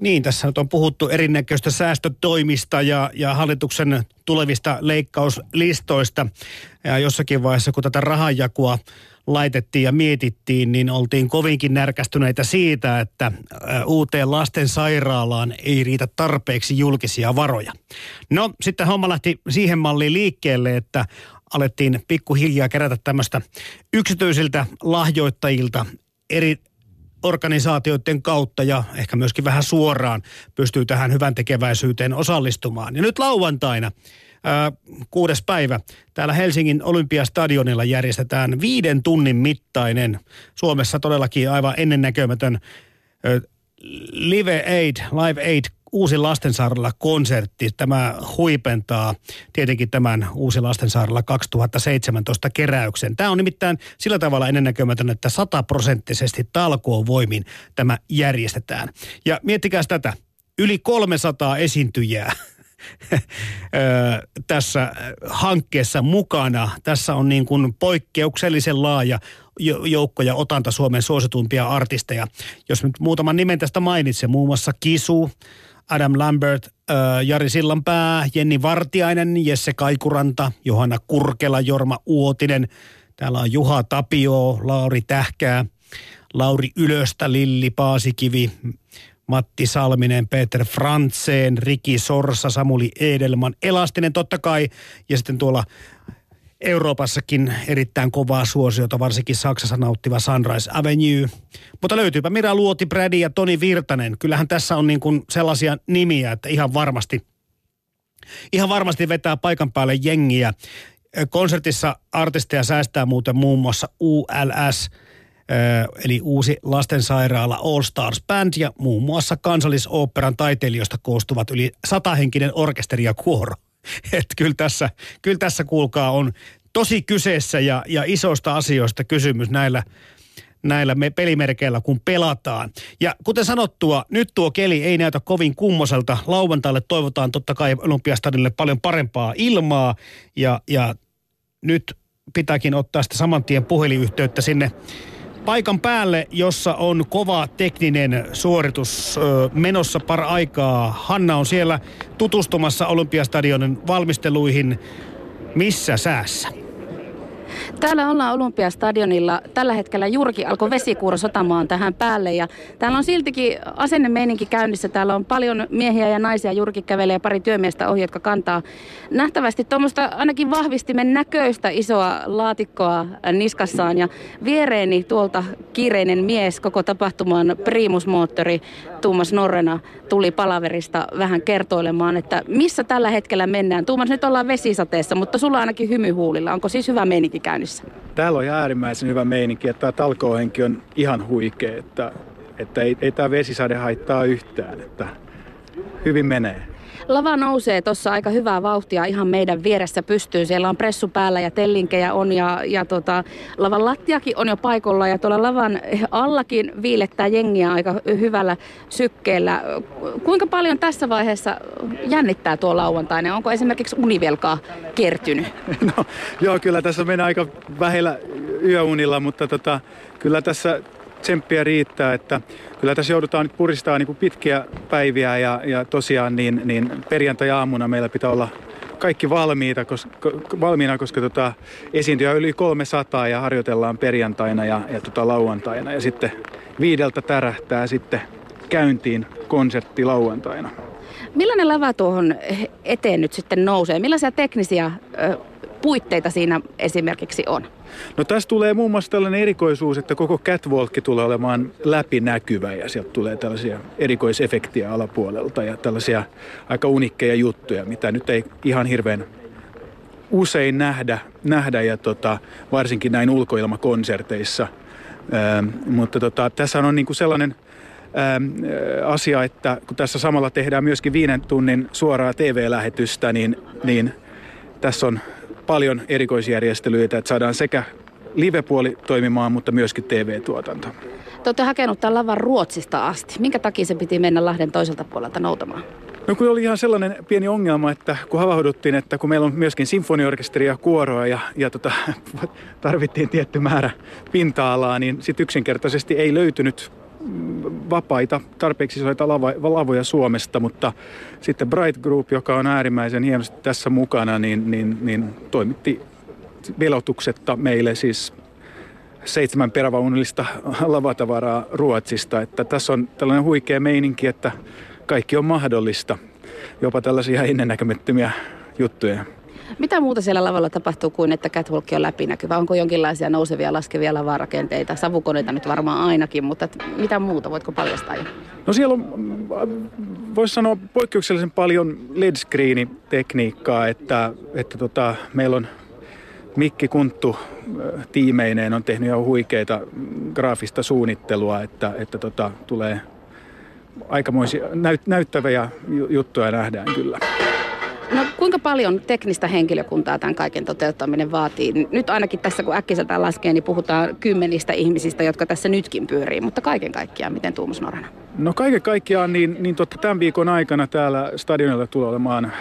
Niin, tässä nyt on puhuttu erinäköistä säästötoimista ja, ja hallituksen tulevista leikkauslistoista. Ja jossakin vaiheessa, kun tätä rahanjakua laitettiin ja mietittiin, niin oltiin kovinkin närkästyneitä siitä, että uuteen lastensairaalaan ei riitä tarpeeksi julkisia varoja. No, sitten homma lähti siihen malliin liikkeelle, että alettiin pikkuhiljaa kerätä tämmöistä yksityisiltä lahjoittajilta eri organisaatioiden kautta ja ehkä myöskin vähän suoraan pystyy tähän hyvän tekeväisyyteen osallistumaan. Ja nyt lauantaina kuudes päivä. Täällä Helsingin Olympiastadionilla järjestetään viiden tunnin mittainen, Suomessa todellakin aivan ennennäkemätön Live Aid, Live Aid Uusi lastensaarella konsertti. Tämä huipentaa tietenkin tämän Uusi lastensaarella 2017 keräyksen. Tämä on nimittäin sillä tavalla ennennäkemätön, että sataprosenttisesti talkoon voimin tämä järjestetään. Ja miettikää tätä, yli 300 esiintyjää tässä hankkeessa mukana. Tässä on niin kuin poikkeuksellisen laaja joukko ja otanta Suomen suosituimpia artisteja. Jos nyt muutaman nimen tästä mainitsen, muun muassa Kisu, Adam Lambert, Jari Sillanpää, Jenni Vartiainen, Jesse Kaikuranta, Johanna Kurkela, Jorma Uotinen. Täällä on Juha Tapio, Lauri Tähkää, Lauri Ylöstä, Lilli Paasikivi, Matti Salminen, Peter Frantseen, Riki Sorsa, Samuli Edelman, Elastinen totta kai. Ja sitten tuolla Euroopassakin erittäin kovaa suosiota, varsinkin Saksassa nauttiva Sunrise Avenue. Mutta löytyypä Mira Luoti, Brady ja Toni Virtanen. Kyllähän tässä on niin kuin sellaisia nimiä, että ihan varmasti, ihan varmasti vetää paikan päälle jengiä. Konsertissa artisteja säästää muuten muun muassa ULS – eli uusi lastensairaala All Stars Band ja muun muassa kansallisoopperan taiteilijoista koostuvat yli satahenkinen orkesteri ja kuoro. Että kyllä tässä, kyllä tässä kuulkaa on tosi kyseessä ja, ja isoista asioista kysymys näillä, näillä me pelimerkeillä, kun pelataan. Ja kuten sanottua, nyt tuo keli ei näytä kovin kummoselta. Lauantaille toivotaan totta kai Olympiastadille paljon parempaa ilmaa ja, ja nyt pitääkin ottaa sitä saman tien puhelinyhteyttä sinne paikan päälle, jossa on kova tekninen suoritus menossa par aikaa. Hanna on siellä tutustumassa Olympiastadionin valmisteluihin. Missä säässä? Täällä ollaan Olympiastadionilla. Tällä hetkellä juurikin alkoi vesikuuro sotamaan tähän päälle ja täällä on siltikin asennemeininki käynnissä. Täällä on paljon miehiä ja naisia juurikin kävelee pari työmiestä ohi, jotka kantaa nähtävästi tuommoista ainakin vahvistimen näköistä isoa laatikkoa niskassaan ja viereeni tuolta kiireinen mies koko tapahtuman primusmoottori Tuumas Norrena tuli palaverista vähän kertoilemaan, että missä tällä hetkellä mennään. Tuumas, nyt ollaan vesisateessa, mutta sulla ainakin hymyhuulilla. Onko siis hyvä meininki käynnissä? Täällä on äärimmäisen hyvä meininki, että tämä talkoohenki on ihan huikea, että, että ei, ei tämä vesisade haittaa yhtään, että hyvin menee. Lava nousee tuossa aika hyvää vauhtia ihan meidän vieressä pystyy. Siellä on pressu päällä ja tellinkejä on ja, ja tota, lavan lattiakin on jo paikolla ja tuolla lavan allakin viilettää jengiä aika hyvällä sykkeellä. Kuinka paljon tässä vaiheessa jännittää tuo lauantainen? Onko esimerkiksi univelkaa kertynyt? No joo, kyllä tässä menee aika vähellä yöunilla, mutta tota, kyllä tässä tsemppiä riittää, että kyllä tässä joudutaan nyt puristamaan niin pitkiä päiviä ja, ja tosiaan niin, niin perjantai-aamuna meillä pitää olla kaikki valmiita, koska, valmiina, koska tota, esiintyjä yli 300 ja harjoitellaan perjantaina ja, ja tota, lauantaina. Ja sitten viideltä tärähtää sitten käyntiin konsertti lauantaina. Millainen lava tuohon eteen nyt sitten nousee? Millaisia teknisiä puitteita siinä esimerkiksi on? No tässä tulee muun muassa tällainen erikoisuus, että koko catwalk tulee olemaan läpinäkyvä ja sieltä tulee tällaisia erikoisefektiä alapuolelta ja tällaisia aika unikkeja juttuja, mitä nyt ei ihan hirveän usein nähdä, nähdä ja tota, varsinkin näin ulkoilmakonserteissa. Ähm, mutta tota, tässä on niin kuin sellainen ähm, asia, että kun tässä samalla tehdään myöskin viiden tunnin suoraa TV-lähetystä, niin, niin tässä on paljon erikoisjärjestelyitä, että saadaan sekä live-puoli toimimaan, mutta myöskin TV-tuotanto. Te olette hakenut tämän lavan Ruotsista asti. Minkä takia se piti mennä Lahden toiselta puolelta noutamaan? No kun oli ihan sellainen pieni ongelma, että kun havahduttiin, että kun meillä on myöskin sinfoniorkesteria ja kuoroa ja, ja tota, tarvittiin tietty määrä pinta-alaa, niin sitten yksinkertaisesti ei löytynyt vapaita, tarpeeksi isoita lavoja Suomesta, mutta sitten Bright Group, joka on äärimmäisen hienosti tässä mukana, niin, niin, niin toimitti velotuksetta meille siis seitsemän perävaunullista lavatavaraa Ruotsista. Että tässä on tällainen huikea meininki, että kaikki on mahdollista. Jopa tällaisia ennennäkemättömiä juttuja. Mitä muuta siellä lavalla tapahtuu kuin, että catwalk on läpinäkyvä? Onko jonkinlaisia nousevia, laskevia lavarakenteita? Savukoneita nyt varmaan ainakin, mutta mitä muuta? Voitko paljastaa jo? No siellä on, voisi sanoa, poikkeuksellisen paljon LED-screeni-tekniikkaa, että, että tota, meillä on Mikki Kunttu tiimeineen on tehnyt ihan huikeita graafista suunnittelua, että, että tota, tulee aikamoisia näyt, näyttäviä juttuja nähdään kyllä. Kuinka paljon teknistä henkilökuntaa tämän kaiken toteuttaminen vaatii? Nyt ainakin tässä kun äkkiseltään laskee, niin puhutaan kymmenistä ihmisistä, jotka tässä nytkin pyörii, mutta kaiken kaikkiaan, miten Tuomas Norana? No kaiken kaikkiaan, niin, niin totta, tämän viikon aikana täällä stadionilla tulee olemaan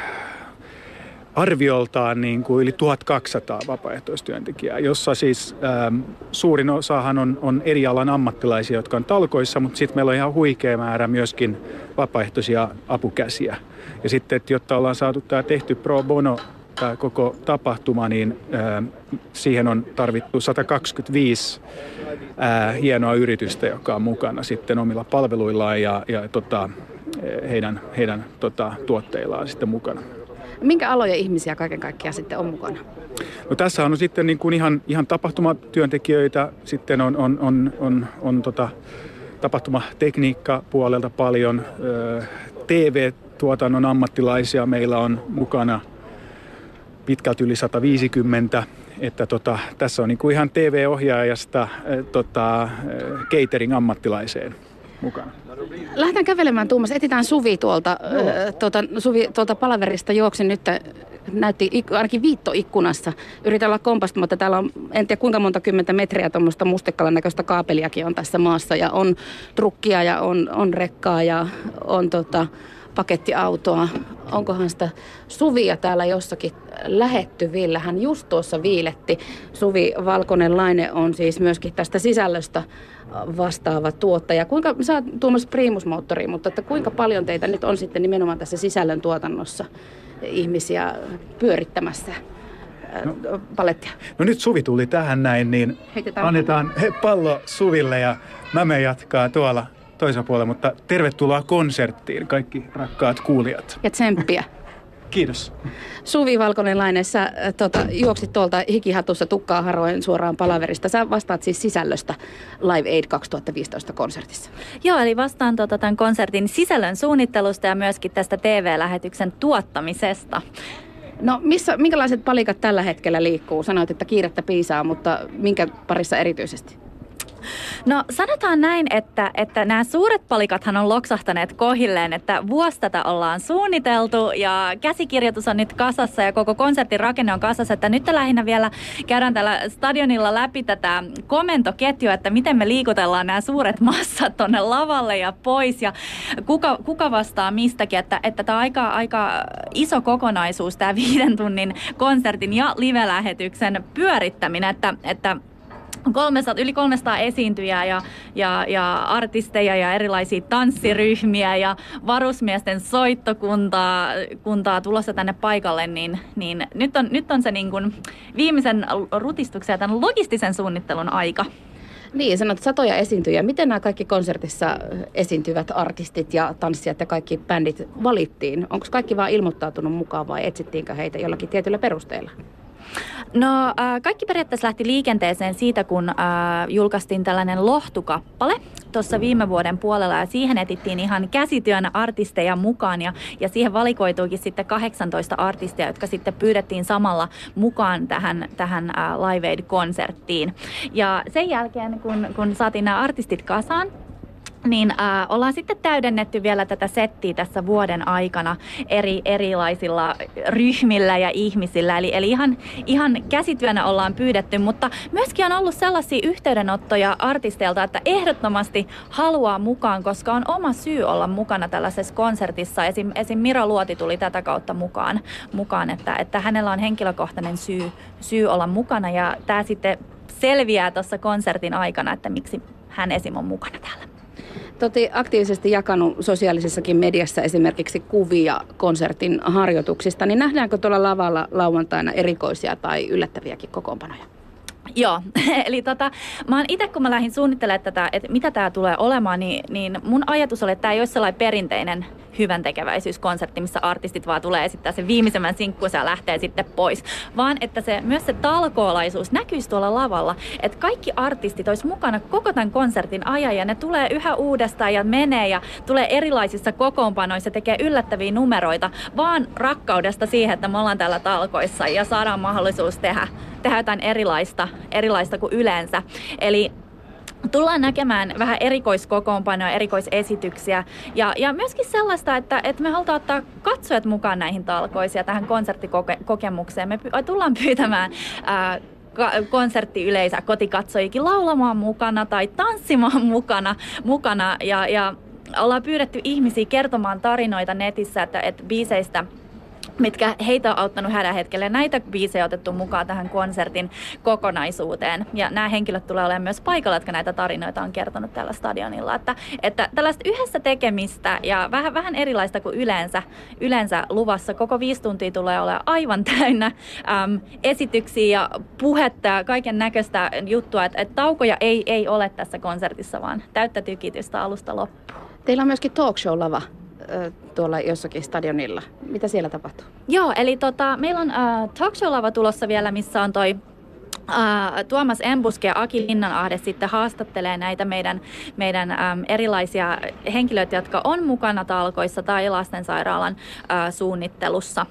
arvioltaan niin kuin yli 1200 vapaaehtoistyöntekijää, jossa siis ähm, suurin osahan on, on eri alan ammattilaisia, jotka on talkoissa, mutta sitten meillä on ihan huikea määrä myöskin vapaaehtoisia apukäsiä. Ja sitten, että jotta ollaan saatu tämä tehty pro bono tämä koko tapahtuma, niin äh, siihen on tarvittu 125 äh, hienoa yritystä, joka on mukana sitten omilla palveluillaan ja, ja tota, heidän, heidän tota, tuotteillaan sitten mukana. Minkä aloja ihmisiä kaiken kaikkiaan sitten on mukana? No tässä on sitten niin kuin ihan, ihan tapahtumatyöntekijöitä, sitten on, on, on, on, on tota, tapahtumatekniikka puolelta paljon, TV-tuotannon ammattilaisia meillä on mukana pitkälti yli 150, että tota, tässä on niin kuin ihan TV-ohjaajasta tota, catering-ammattilaiseen mukana. Lähdetään kävelemään Tuomas. Etitään Suvi tuolta, äh, tuolta, Suvi, tuolta palaverista juoksi nyt näytti ainakin viittoikkunassa. Yritän olla kompastumatta. Täällä on en tiedä kuinka monta kymmentä metriä tuommoista mustekkalan näköistä kaapeliakin on tässä maassa. Ja on trukkia ja on, on rekkaa ja on tota, pakettiautoa. Onkohan sitä Suvia täällä jossakin lähettyvillä? Hän just tuossa viiletti. Suvi Valkonen Laine on siis myöskin tästä sisällöstä vastaava tuottaja. Kuinka, sä oot Tuomas Primus-moottori, mutta että kuinka paljon teitä nyt on sitten nimenomaan tässä sisällön tuotannossa ihmisiä pyörittämässä? No, palettia. No nyt Suvi tuli tähän näin, niin Heitetään annetaan pallo Suville ja mä me jatkaa tuolla toisella puolella, mutta tervetuloa konserttiin kaikki rakkaat kuulijat. Ja tsemppiä. Kiitos. Suvi Valkonen Laine, sä tota, juoksit tuolta hikihatussa tukkaa haroen suoraan palaverista. Sä vastaat siis sisällöstä Live Aid 2015 konsertissa. Joo, eli vastaan tota, tämän konsertin sisällön suunnittelusta ja myöskin tästä TV-lähetyksen tuottamisesta. No missä, minkälaiset palikat tällä hetkellä liikkuu? Sanoit, että kiirettä piisaa, mutta minkä parissa erityisesti? No sanotaan näin, että, että nämä suuret palikathan on loksahtaneet kohilleen, että vuosi tätä ollaan suunniteltu ja käsikirjoitus on nyt kasassa ja koko konsertin rakenne on kasassa, että nyt lähinnä vielä käydään tällä stadionilla läpi tätä komentoketjua, että miten me liikutellaan nämä suuret massat tonne lavalle ja pois ja kuka, kuka vastaa mistäkin, että, että tämä on aika, aika iso kokonaisuus tämä viiden tunnin konsertin ja live-lähetyksen pyörittäminen, että, että 300, yli 300 esiintyjää ja, ja, ja artisteja ja erilaisia tanssiryhmiä ja varusmiesten soittokuntaa kuntaa tulossa tänne paikalle, niin, niin nyt, on, nyt on se niin kuin viimeisen rutistuksen ja tämän logistisen suunnittelun aika. Niin, sanot satoja esiintyjä. Miten nämä kaikki konsertissa esiintyvät artistit ja tanssijat ja kaikki bändit valittiin? Onko kaikki vaan ilmoittautunut mukaan vai etsittiinkö heitä jollakin tietyllä perusteella? No äh, kaikki periaatteessa lähti liikenteeseen siitä, kun äh, julkaistiin tällainen lohtukappale tuossa viime vuoden puolella ja siihen etittiin ihan käsityönä artisteja mukaan ja, ja siihen valikoituikin sitten 18 artistia, jotka sitten pyydettiin samalla mukaan tähän, tähän äh, Live Aid-konserttiin. Ja sen jälkeen, kun, kun saatiin nämä artistit kasaan, niin äh, ollaan sitten täydennetty vielä tätä settiä tässä vuoden aikana eri erilaisilla ryhmillä ja ihmisillä. Eli, eli ihan, ihan käsityönä ollaan pyydetty, mutta myöskin on ollut sellaisia yhteydenottoja artisteilta, että ehdottomasti haluaa mukaan, koska on oma syy olla mukana tällaisessa konsertissa. Esim, esim. Mira Luoti tuli tätä kautta mukaan, mukaan että, että hänellä on henkilökohtainen syy, syy olla mukana ja tämä sitten selviää tuossa konsertin aikana, että miksi hän esim. on mukana täällä. Te aktiivisesti jakanut sosiaalisessakin mediassa esimerkiksi kuvia konsertin harjoituksista, niin nähdäänkö tuolla lavalla lauantaina erikoisia tai yllättäviäkin kokoonpanoja? Joo, eli tota, mä oon itse kun mä lähdin suunnittelemaan tätä, että mitä tämä tulee olemaan, niin, niin mun ajatus oli, että tämä ei ole sellainen perinteinen hyvän tekeväisyyskonsertti, missä artistit vaan tulee esittää sen viimeisemmän sinkkunsa ja lähtee sitten pois. Vaan että se, myös se talkoolaisuus näkyisi tuolla lavalla, että kaikki artistit olisi mukana koko tämän konsertin ajan ja ne tulee yhä uudestaan ja menee ja tulee erilaisissa kokoonpanoissa tekee yllättäviä numeroita, vaan rakkaudesta siihen, että me ollaan täällä talkoissa ja saadaan mahdollisuus tehdä, tehdä jotain erilaista, erilaista kuin yleensä. Eli tullaan näkemään vähän erikoiskokoonpanoja, erikoisesityksiä ja, ja myöskin sellaista, että, että me halutaan ottaa katsojat mukaan näihin talkoisiin ja tähän konserttikokemukseen. Me tullaan pyytämään ää, konserttiyleisö, kotikatsojikin laulamaan mukana tai tanssimaan mukana, mukana ja, ja ollaan pyydetty ihmisiä kertomaan tarinoita netissä, että, että biiseistä – mitkä heitä on auttanut hädän hetkellä. Näitä biisejä otettu mukaan tähän konsertin kokonaisuuteen. Ja nämä henkilöt tulee olemaan myös paikalla, jotka näitä tarinoita on kertonut tällä stadionilla. Että, että tällaista yhdessä tekemistä ja vähän, vähän erilaista kuin yleensä, yleensä luvassa. Koko viisi tuntia tulee olemaan aivan täynnä äm, esityksiä ja puhetta ja kaiken näköistä juttua. Että, että taukoja ei, ei ole tässä konsertissa, vaan täyttä tykitystä alusta loppuun. Teillä on myöskin talk show-lava tuolla jossakin stadionilla. Mitä siellä tapahtuu? Joo, eli tota, meillä on äh, talk show-lava tulossa vielä, missä on toi Uh, Tuomas Embuske ja Aki Linnanahde sitten haastattelee näitä meidän, meidän um, erilaisia henkilöitä, jotka on mukana talkoissa tai lastensairaalan uh, suunnittelussa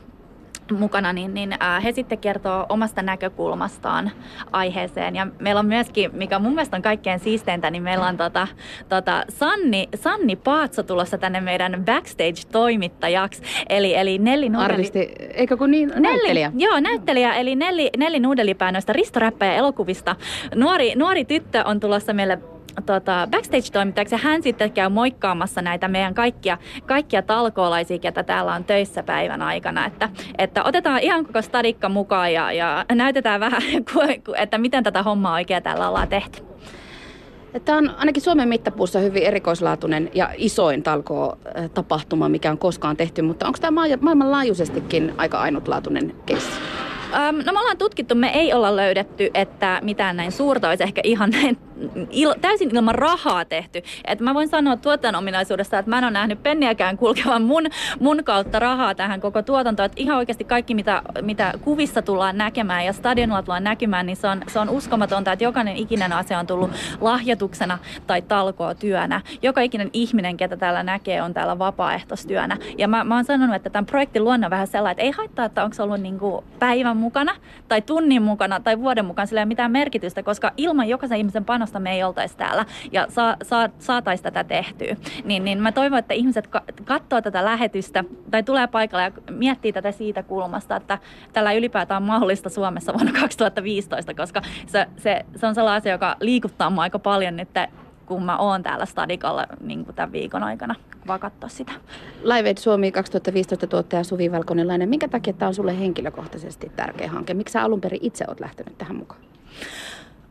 mukana, niin, niin he sitten kertoo omasta näkökulmastaan aiheeseen. Ja meillä on myöskin, mikä mun mielestä on kaikkein siisteintä, niin meillä on tota, tota Sanni, Sanni Paatso tulossa tänne meidän backstage-toimittajaksi. Eli, eli Nelli Nudeli... Artisti, eikö kun niin, näyttelijä? Nelli, joo, näyttelijä, eli Nelli, Nelli Nudelipää noista Risto elokuvista. Nuori, nuori tyttö on tulossa meille tota, backstage-toimittajaksi ja hän sitten käy moikkaamassa näitä meidän kaikkia, kaikkia talkoolaisia, ketä täällä on töissä päivän aikana. Että, että otetaan ihan koko stadikka mukaan ja, ja näytetään vähän, että miten tätä hommaa oikein täällä ollaan tehty. Tämä on ainakin Suomen mittapuussa hyvin erikoislaatuinen ja isoin talkoo-tapahtuma, mikä on koskaan tehty, mutta onko tämä maailmanlaajuisestikin aika ainutlaatuinen keissi? No me ollaan tutkittu, me ei olla löydetty, että mitään näin suurta olisi ehkä ihan näin il, täysin ilman rahaa tehty. Et mä voin sanoa tuottajan ominaisuudesta, että mä en ole nähnyt penniäkään kulkevan mun, mun kautta rahaa tähän koko tuotantoon. Että ihan oikeasti kaikki, mitä, mitä kuvissa tullaan näkemään ja stadionilla tullaan näkemään, niin se on, se on uskomatonta, että jokainen ikinen asia on tullut lahjoituksena tai talkoa työnä. Joka ikinen ihminen, ketä täällä näkee, on täällä vapaaehtoistyönä. Ja mä, mä oon sanonut, että tämän projektin luonne on vähän sellainen, että ei haittaa, että onko se ollut niinku päivän mukana tai tunnin mukana tai vuoden mukana, sillä ei ole mitään merkitystä, koska ilman jokaisen ihmisen panosta me ei oltaisi täällä ja sa, sa, saataisiin tätä tehtyä. Niin, niin mä toivon, että ihmiset katsoo tätä lähetystä tai tulee paikalle ja miettii tätä siitä kulmasta, että tällä ylipäätään on mahdollista Suomessa vuonna 2015, koska se, se, se on sellainen asia, joka liikuttaa mua aika paljon nyt kun mä oon täällä Stadikalla niin tämän viikon aikana, vaan katsoa sitä. Live Aid Suomi 2015 tuottaja Suvi Valkonenlainen, minkä takia tämä on sulle henkilökohtaisesti tärkeä hanke? Miksi sä alun perin itse oot lähtenyt tähän mukaan?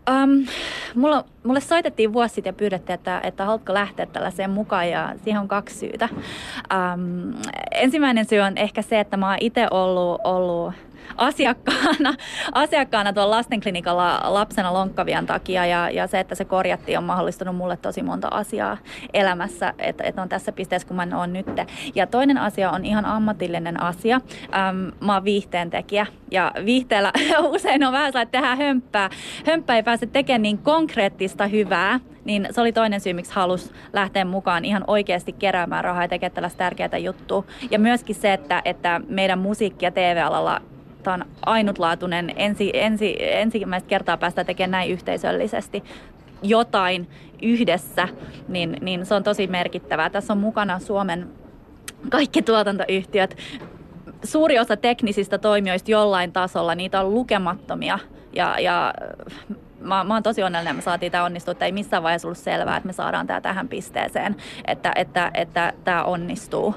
Um, mulla, mulle soitettiin vuosi sitten ja pyydettiin, että, että haluatko lähteä tällaiseen mukaan ja siihen on kaksi syytä. Um, ensimmäinen syy on ehkä se, että mä oon itse ollut, ollut asiakkaana, asiakkaana tuolla lastenklinikalla lapsena lonkkavian takia ja, ja se, että se korjattiin on mahdollistanut mulle tosi monta asiaa elämässä, että, että on tässä pisteessä, kun mä oon nyt. Ja toinen asia on ihan ammatillinen asia. Ähm, mä oon viihteen tekijä ja viihteellä usein on vähän sellainen, että tehdään hömppää. Hömppää ei pääse tekemään niin konkreettista hyvää, niin se oli toinen syy, miksi halus lähteä mukaan ihan oikeasti keräämään rahaa ja tekemään tällaista tärkeää juttua. Ja myöskin se, että, että meidän musiikki- ja TV-alalla Tämä on ainutlaatuinen, ensi, ensi, ensimmäistä kertaa päästä tekemään näin yhteisöllisesti jotain yhdessä, niin, niin se on tosi merkittävää. Tässä on mukana Suomen kaikki tuotantoyhtiöt. Suuri osa teknisistä toimijoista jollain tasolla, niitä on lukemattomia. Ja, ja mä, mä oon tosi onnellinen, että me saatiin tämä onnistua, että ei missään vaiheessa ollut selvää, että me saadaan tämä tähän pisteeseen, että, että, että tämä onnistuu.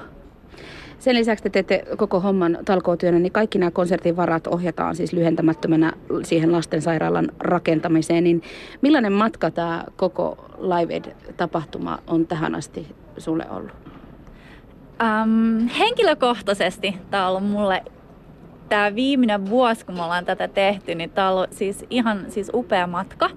Sen lisäksi te teette koko homman talkootyönä, niin kaikki nämä konsertin varat ohjataan siis lyhentämättömänä siihen lastensairaalan rakentamiseen. Niin millainen matka tämä koko Live Aid-tapahtuma on tähän asti sulle ollut? Um, henkilökohtaisesti tämä on ollut mulle tämä viimeinen vuosi, kun me ollaan tätä tehty, niin tämä on ollut siis ihan siis upea matka.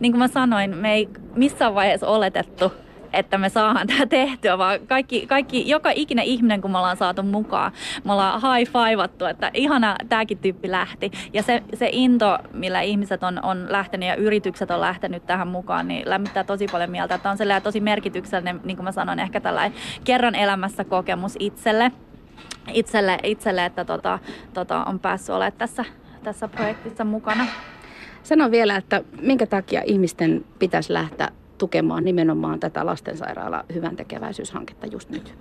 Niin kuin mä sanoin, me ei missään vaiheessa oletettu, että me saadaan tämä tehtyä, vaan kaikki, kaikki, joka ikinen ihminen, kun me ollaan saatu mukaan, me ollaan high fiveattu, että ihana tämäkin tyyppi lähti. Ja se, se into, millä ihmiset on, on lähtenyt ja yritykset on lähtenyt tähän mukaan, niin lämmittää tosi paljon mieltä. Että on sellainen tosi merkityksellinen, niin kuin mä sanoin, ehkä tällainen kerran elämässä kokemus itselle, itselle, itselle että tota, tota, on päässyt olemaan tässä, tässä projektissa mukana. Sano vielä, että minkä takia ihmisten pitäisi lähteä tukemaan nimenomaan tätä lastensairaala hyvän tekeväisyyshanketta just nyt?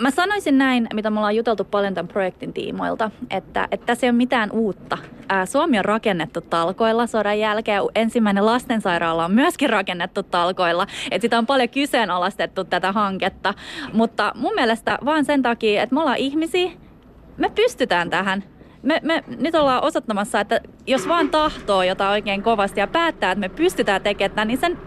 Mä sanoisin näin, mitä me ollaan juteltu paljon tämän projektin tiimoilta, että, että tässä ei ole mitään uutta. Suomi on rakennettu talkoilla sodan jälkeen. Ensimmäinen lastensairaala on myöskin rakennettu talkoilla. Et sitä on paljon kyseenalaistettu tätä hanketta. Mutta mun mielestä vaan sen takia, että me ollaan ihmisiä, me pystytään tähän me, me nyt ollaan osoittamassa, että jos vaan tahtoo jotain oikein kovasti ja päättää, että me pystytään tekemään, niin sen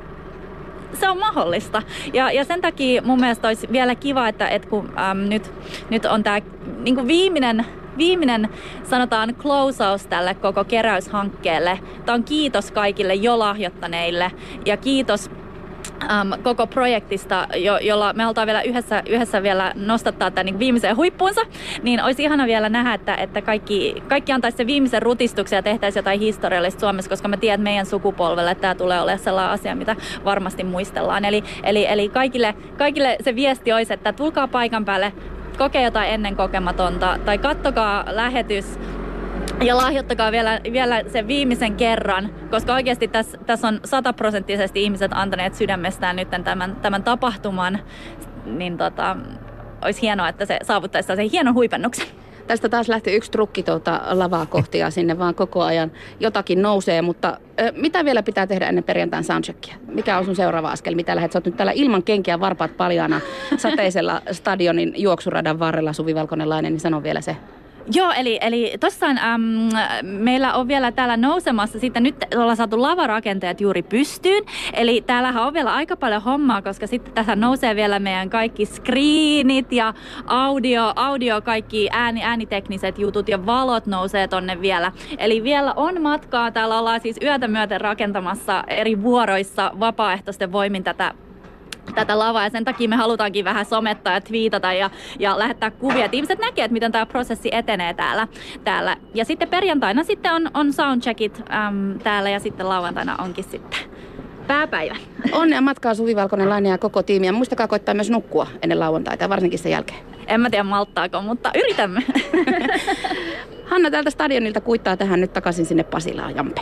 se on mahdollista. Ja, ja sen takia mun mielestä olisi vielä kiva, että, että kun äm, nyt, nyt on tämä niin viimeinen viimeinen, sanotaan, closeaus tälle koko keräyshankkeelle. Tämä on kiitos kaikille jo lahjoittaneille ja kiitos äm, koko projektista, jo, jolla me halutaan vielä yhdessä, yhdessä vielä nostattaa tämän niin viimeiseen huippuunsa, niin olisi ihana vielä nähdä, että, että kaikki, kaikki antaisi sen viimeisen rutistuksen ja tehtäisiin jotain historiallista Suomessa, koska mä tiedän, että meidän sukupolvelle tämä tulee olemaan sellainen asia, mitä varmasti muistellaan. Eli, eli, eli kaikille, kaikille se viesti olisi, että tulkaa paikan päälle, kokee jotain ennen kokematonta tai kattokaa lähetys ja lahjoittakaa vielä, vielä sen viimeisen kerran, koska oikeasti tässä, tässä on sataprosenttisesti ihmiset antaneet sydämestään nyt tämän, tämän tapahtuman, niin tota, olisi hienoa, että se saavuttaisi sen hienon huipennuksen. Tästä taas lähti yksi trukki tuota lavaa kohti ja sinne vaan koko ajan jotakin nousee, mutta ö, mitä vielä pitää tehdä ennen perjantain soundcheckia? Mikä on sun seuraava askel? Mitä lähdet? Sä oot nyt täällä ilman kenkiä varpaat paljana sateisella stadionin juoksuradan varrella Suvi Valkonenlainen, niin sano vielä se. Joo, eli, eli tossain äm, meillä on vielä täällä nousemassa, sitten nyt ollaan saatu lavarakenteet juuri pystyyn, eli täällähän on vielä aika paljon hommaa, koska sitten tässä nousee vielä meidän kaikki screenit ja audio, audio kaikki ääni, äänitekniset jutut ja valot nousee tonne vielä. Eli vielä on matkaa, täällä ollaan siis yötä myöten rakentamassa eri vuoroissa vapaaehtoisten voimin tätä tätä lavaa ja sen takia me halutaankin vähän somettaa ja twiitata ja, ja lähettää kuvia, että ihmiset näkee, että miten tämä prosessi etenee täällä. täällä. Ja sitten perjantaina sitten on, on soundcheckit äm, täällä ja sitten lauantaina onkin sitten pääpäivä. Onnea matkaa Suvi Valkonen, Laine ja koko tiimi. Ja muistakaa koittaa myös nukkua ennen lauantaita, varsinkin sen jälkeen. En mä tiedä malttaako, mutta yritämme. Hanna täältä stadionilta kuittaa tähän nyt takaisin sinne Pasilaan, Jampe.